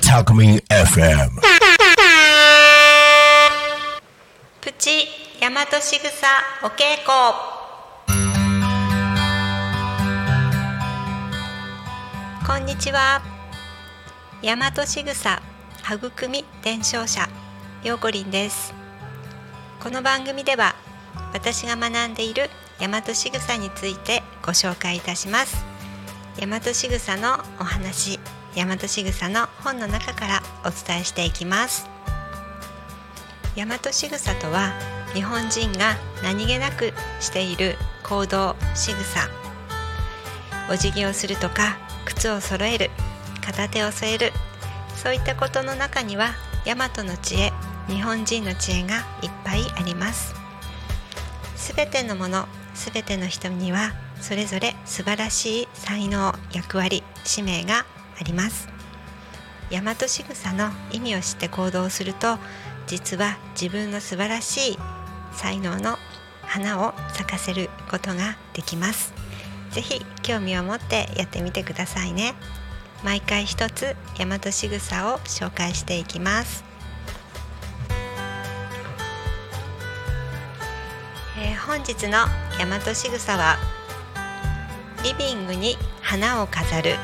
Talkmin FM. プチ大和しぐさお稽古こんにちは大和しぐさ育み伝承者ようこりんですこの番組では私が学んでいる大和しぐさについてご紹介いたします。大和しぐさのお話大和しぐさの本の中からお伝えしていきます。大和しぐさとは日本人が何気なくしている行動仕草お辞儀をするとか靴を揃える片手を添える。そういったことの中には大和の知恵日本人の知恵がいっぱいあります。すべてのものすべての人にはそれぞれ素晴らしい才能役割使命があります。大和仕草の意味を知って行動すると実は自分の素晴らしい才能の花を咲かせることができます。ぜひ興味を持ってやってみてくださいね。毎回一つ大和仕草を紹介していきます、本日の大和仕草はリビングに花を飾る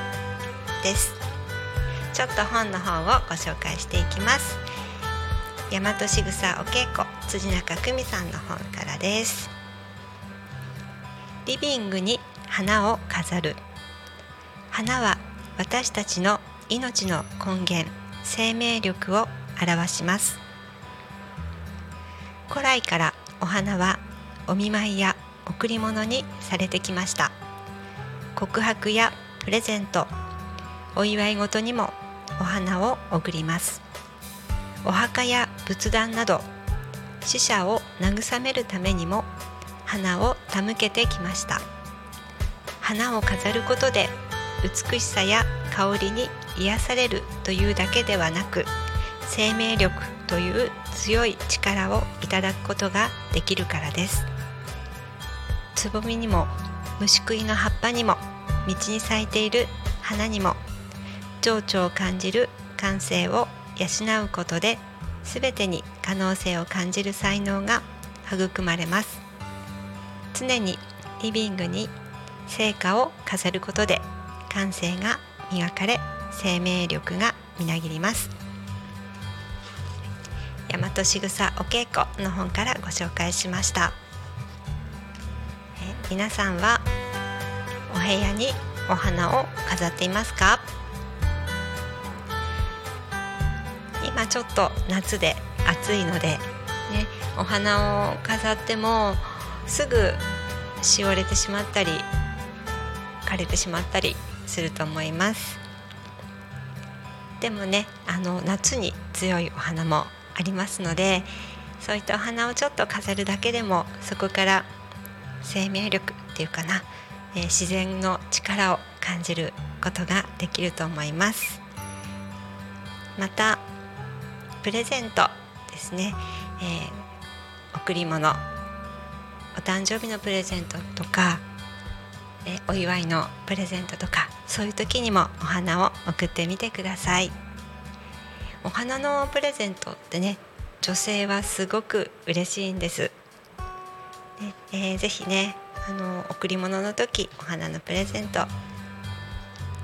です。ちょっと本の方をご紹介していきます。大和しぐさお稽古辻中久美さんの本からです。リビングに花を飾る。花は私たちの命の根源生命力を表します。古来からお花はお見舞いや贈り物にされてきました。告白やプレゼントお祝い事にもお花を贈ります。お墓や仏壇など死者を慰めるためにも花を手向けてきました。花を飾ることで美しさや香りに癒されるというだけではなく生命力という強い力をいただくことができるからです。つぼみにも虫食いの葉っぱにも道に咲いている花にも情緒を感じる感性を養うことで全てに可能性を感じる才能が育まれます。常にリビングに成果を飾ることで感性が磨かれ生命力がみなぎります。大和しぐさお稽古の本からご紹介しました。皆さんはお部屋にお花を飾っていますか？今ちょっと夏で暑いので、ね、お花を飾ってもすぐしおれてしまったり枯れてしまったりすると思います。でもねあの夏に強いお花もありますのでそういったお花をちょっと飾るだけでもそこから生命力っていうかな、えー自然の力を感じることができると思います。またプレゼントですね、えー贈り物。お誕生日のプレゼントとか、えーお祝いのプレゼントとかそういう時にもお花を送ってみてください。お花のプレゼントってね女性はすごく嬉しいんです、えーぜひねあの贈り物の時お花のプレゼント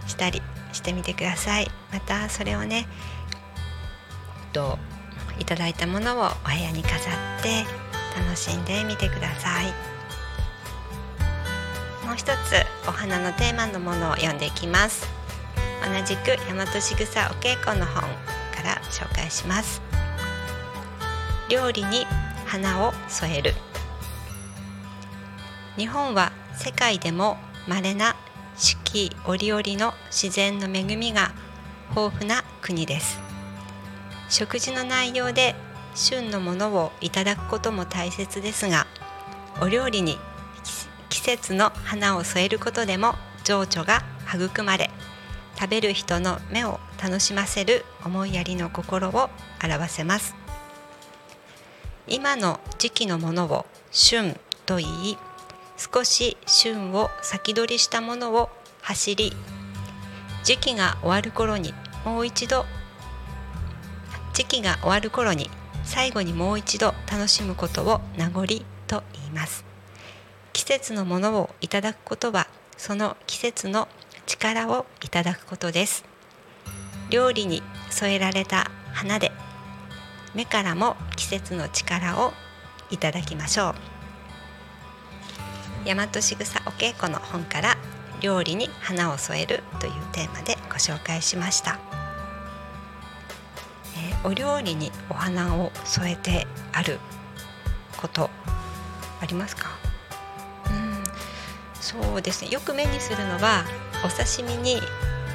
したりしてみてください。またそれをねといただいたものをお部屋に飾って楽しんでみてください。もう一つお花のテーマのものを読んでいきます。同じく大和しぐさお稽古の本から紹介します。料理に花を添える。日本は世界でも稀な四季折々の自然の恵みが豊富な国です。食事の内容で旬のものをいただくことも大切ですがお料理に季節の花を添えることでも情緒が育まれ食べる人の目を楽しませる思いやりの心を表せます。今の時期のものを旬と言い少し旬を先取りしたものを走り時期が終わる頃にもう一度時期が終わる頃に最後にもう一度楽しむことを名残と言います。季節のものをいただくことはその季節の力をいただくことです。料理に添えられた花で目からも季節の力をいただきましょう。大和しぐさお稽古の本から料理に花を添えるというテーマでご紹介しました、えー、お料理にお花を添えてあることありますか？うんそうですね。よく目にするのはお刺身に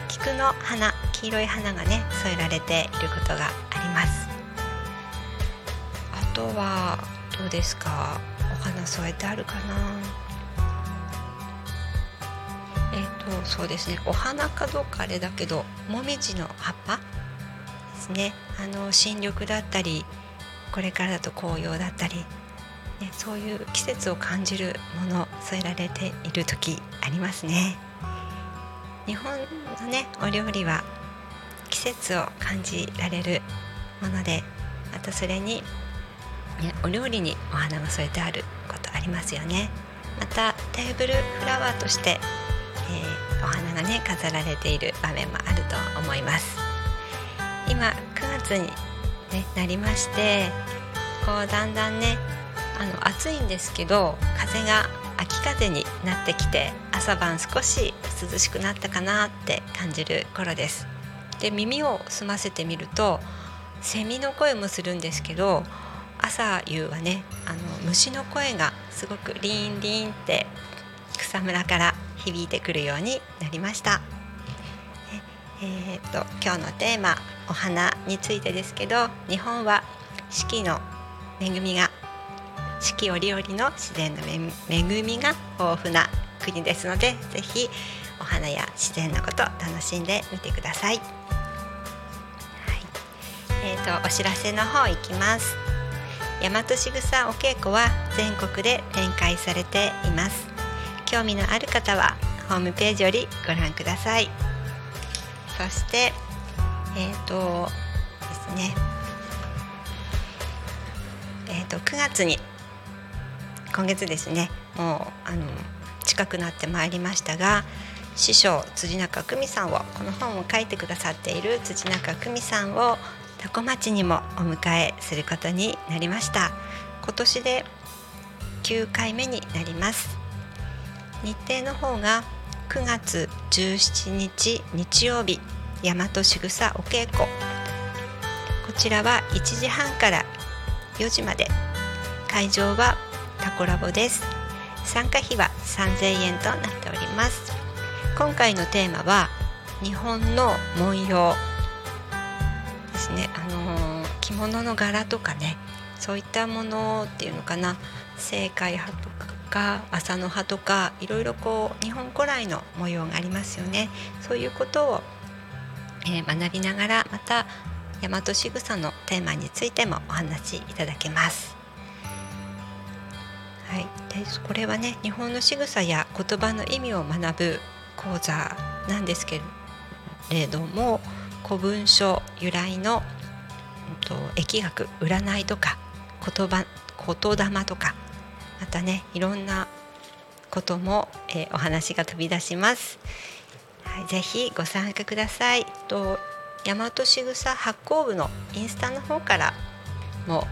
菊の花黄色い花がね添えられていることがあります。あとはどうですか？お花添えてあるかな？とそうですね。お花かどうかあれだけどもみじの葉っぱ？ですね。あの新緑だったりこれからだと紅葉だったり、ね、そういう季節を感じるもの添えられている時ありますね。日本のねお料理は季節を感じられるものでまたそれにね、お料理にお花が添えてあることありますよね。またテーブルフラワーとして、お花がね飾られている場面もあると思います。今9月に、ね、なりましてこうだんだんねあの暑いんですけど風が秋風になってきて朝晩少し涼しくなったかなって感じる頃です。で耳を澄ませてみるとセミの声もするんですけど朝夕はねあの虫の声がすごくリンリンって草むらから響いてくるようになりました。えー、っと今日のテーマお花についてですけど日本は四季の恵みが四季折々の自然の恵みが豊富な国ですのでぜひお花や自然のこと楽しんでみてください。はい、えーとお知らせの方いきます。大和しぐさお稽古は全国で展開されています興味のある方はホームページよりご覧ください。そしてえっ、ー、とですね。えっ、ー、と9月に今月ですねもうあの近くなってまいりましたが師匠辻中久美さんをこの本を書いてくださっている辻中久美さんを多古町にもお迎えすることになりました。今年で9回目になります。日程の方が9月17日日曜日大和しぐさお稽古。こちらは1時半から4時まで。会場はタコラボです。参加費は3000円となっております。今回のテーマは日本の文様。ですね、あのー、着物の柄とかねそういったものっていうのかな。正解派とか麻の葉とかいろいろこう日本古来の模様がありますよね。そういうことを、えー、学びながらまた大和しぐさのテーマについてもお話しいただけます。はい、でこれはね日本の仕草や言葉の意味を学ぶ講座なんですけれども古文書由来の、と、疫学占いとか言葉言霊とかまたねいろんなことも、えー、お話が飛び出します。はい、ぜひご参加ください。と大和しぐさ発行部のインスタの方からも、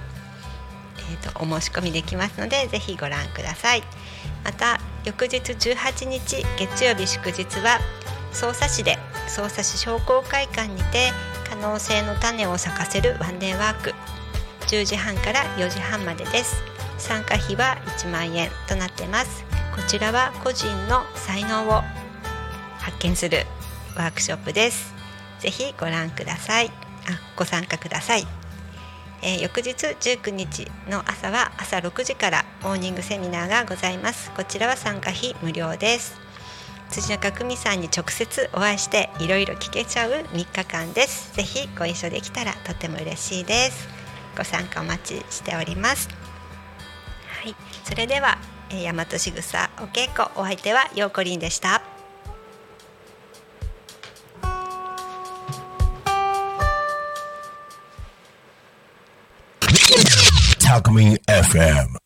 えーと、とお申し込みできますのでぜひご覧ください。また翌日18日月曜日祝日は匝瑳市で匝瑳市商工会館にて可能性の種を咲かせるワンデーワーク10時半から4時半までです参加費は1万円となってます。こちらは個人の才能を発見するワークショップです。ぜひご覧ください。あご参加ください、えー、翌日19日の朝は朝6時からモーニングセミナーがございます。こちらは参加費無料です。辻中久美さんに直接お会いしていろいろ聞けちゃう3日間です。ぜひご一緒できたらとても嬉しいです。ご参加お待ちしております。はいそれではえー、大和しぐさお稽古お相手はようこりんでした。Talk Me FM.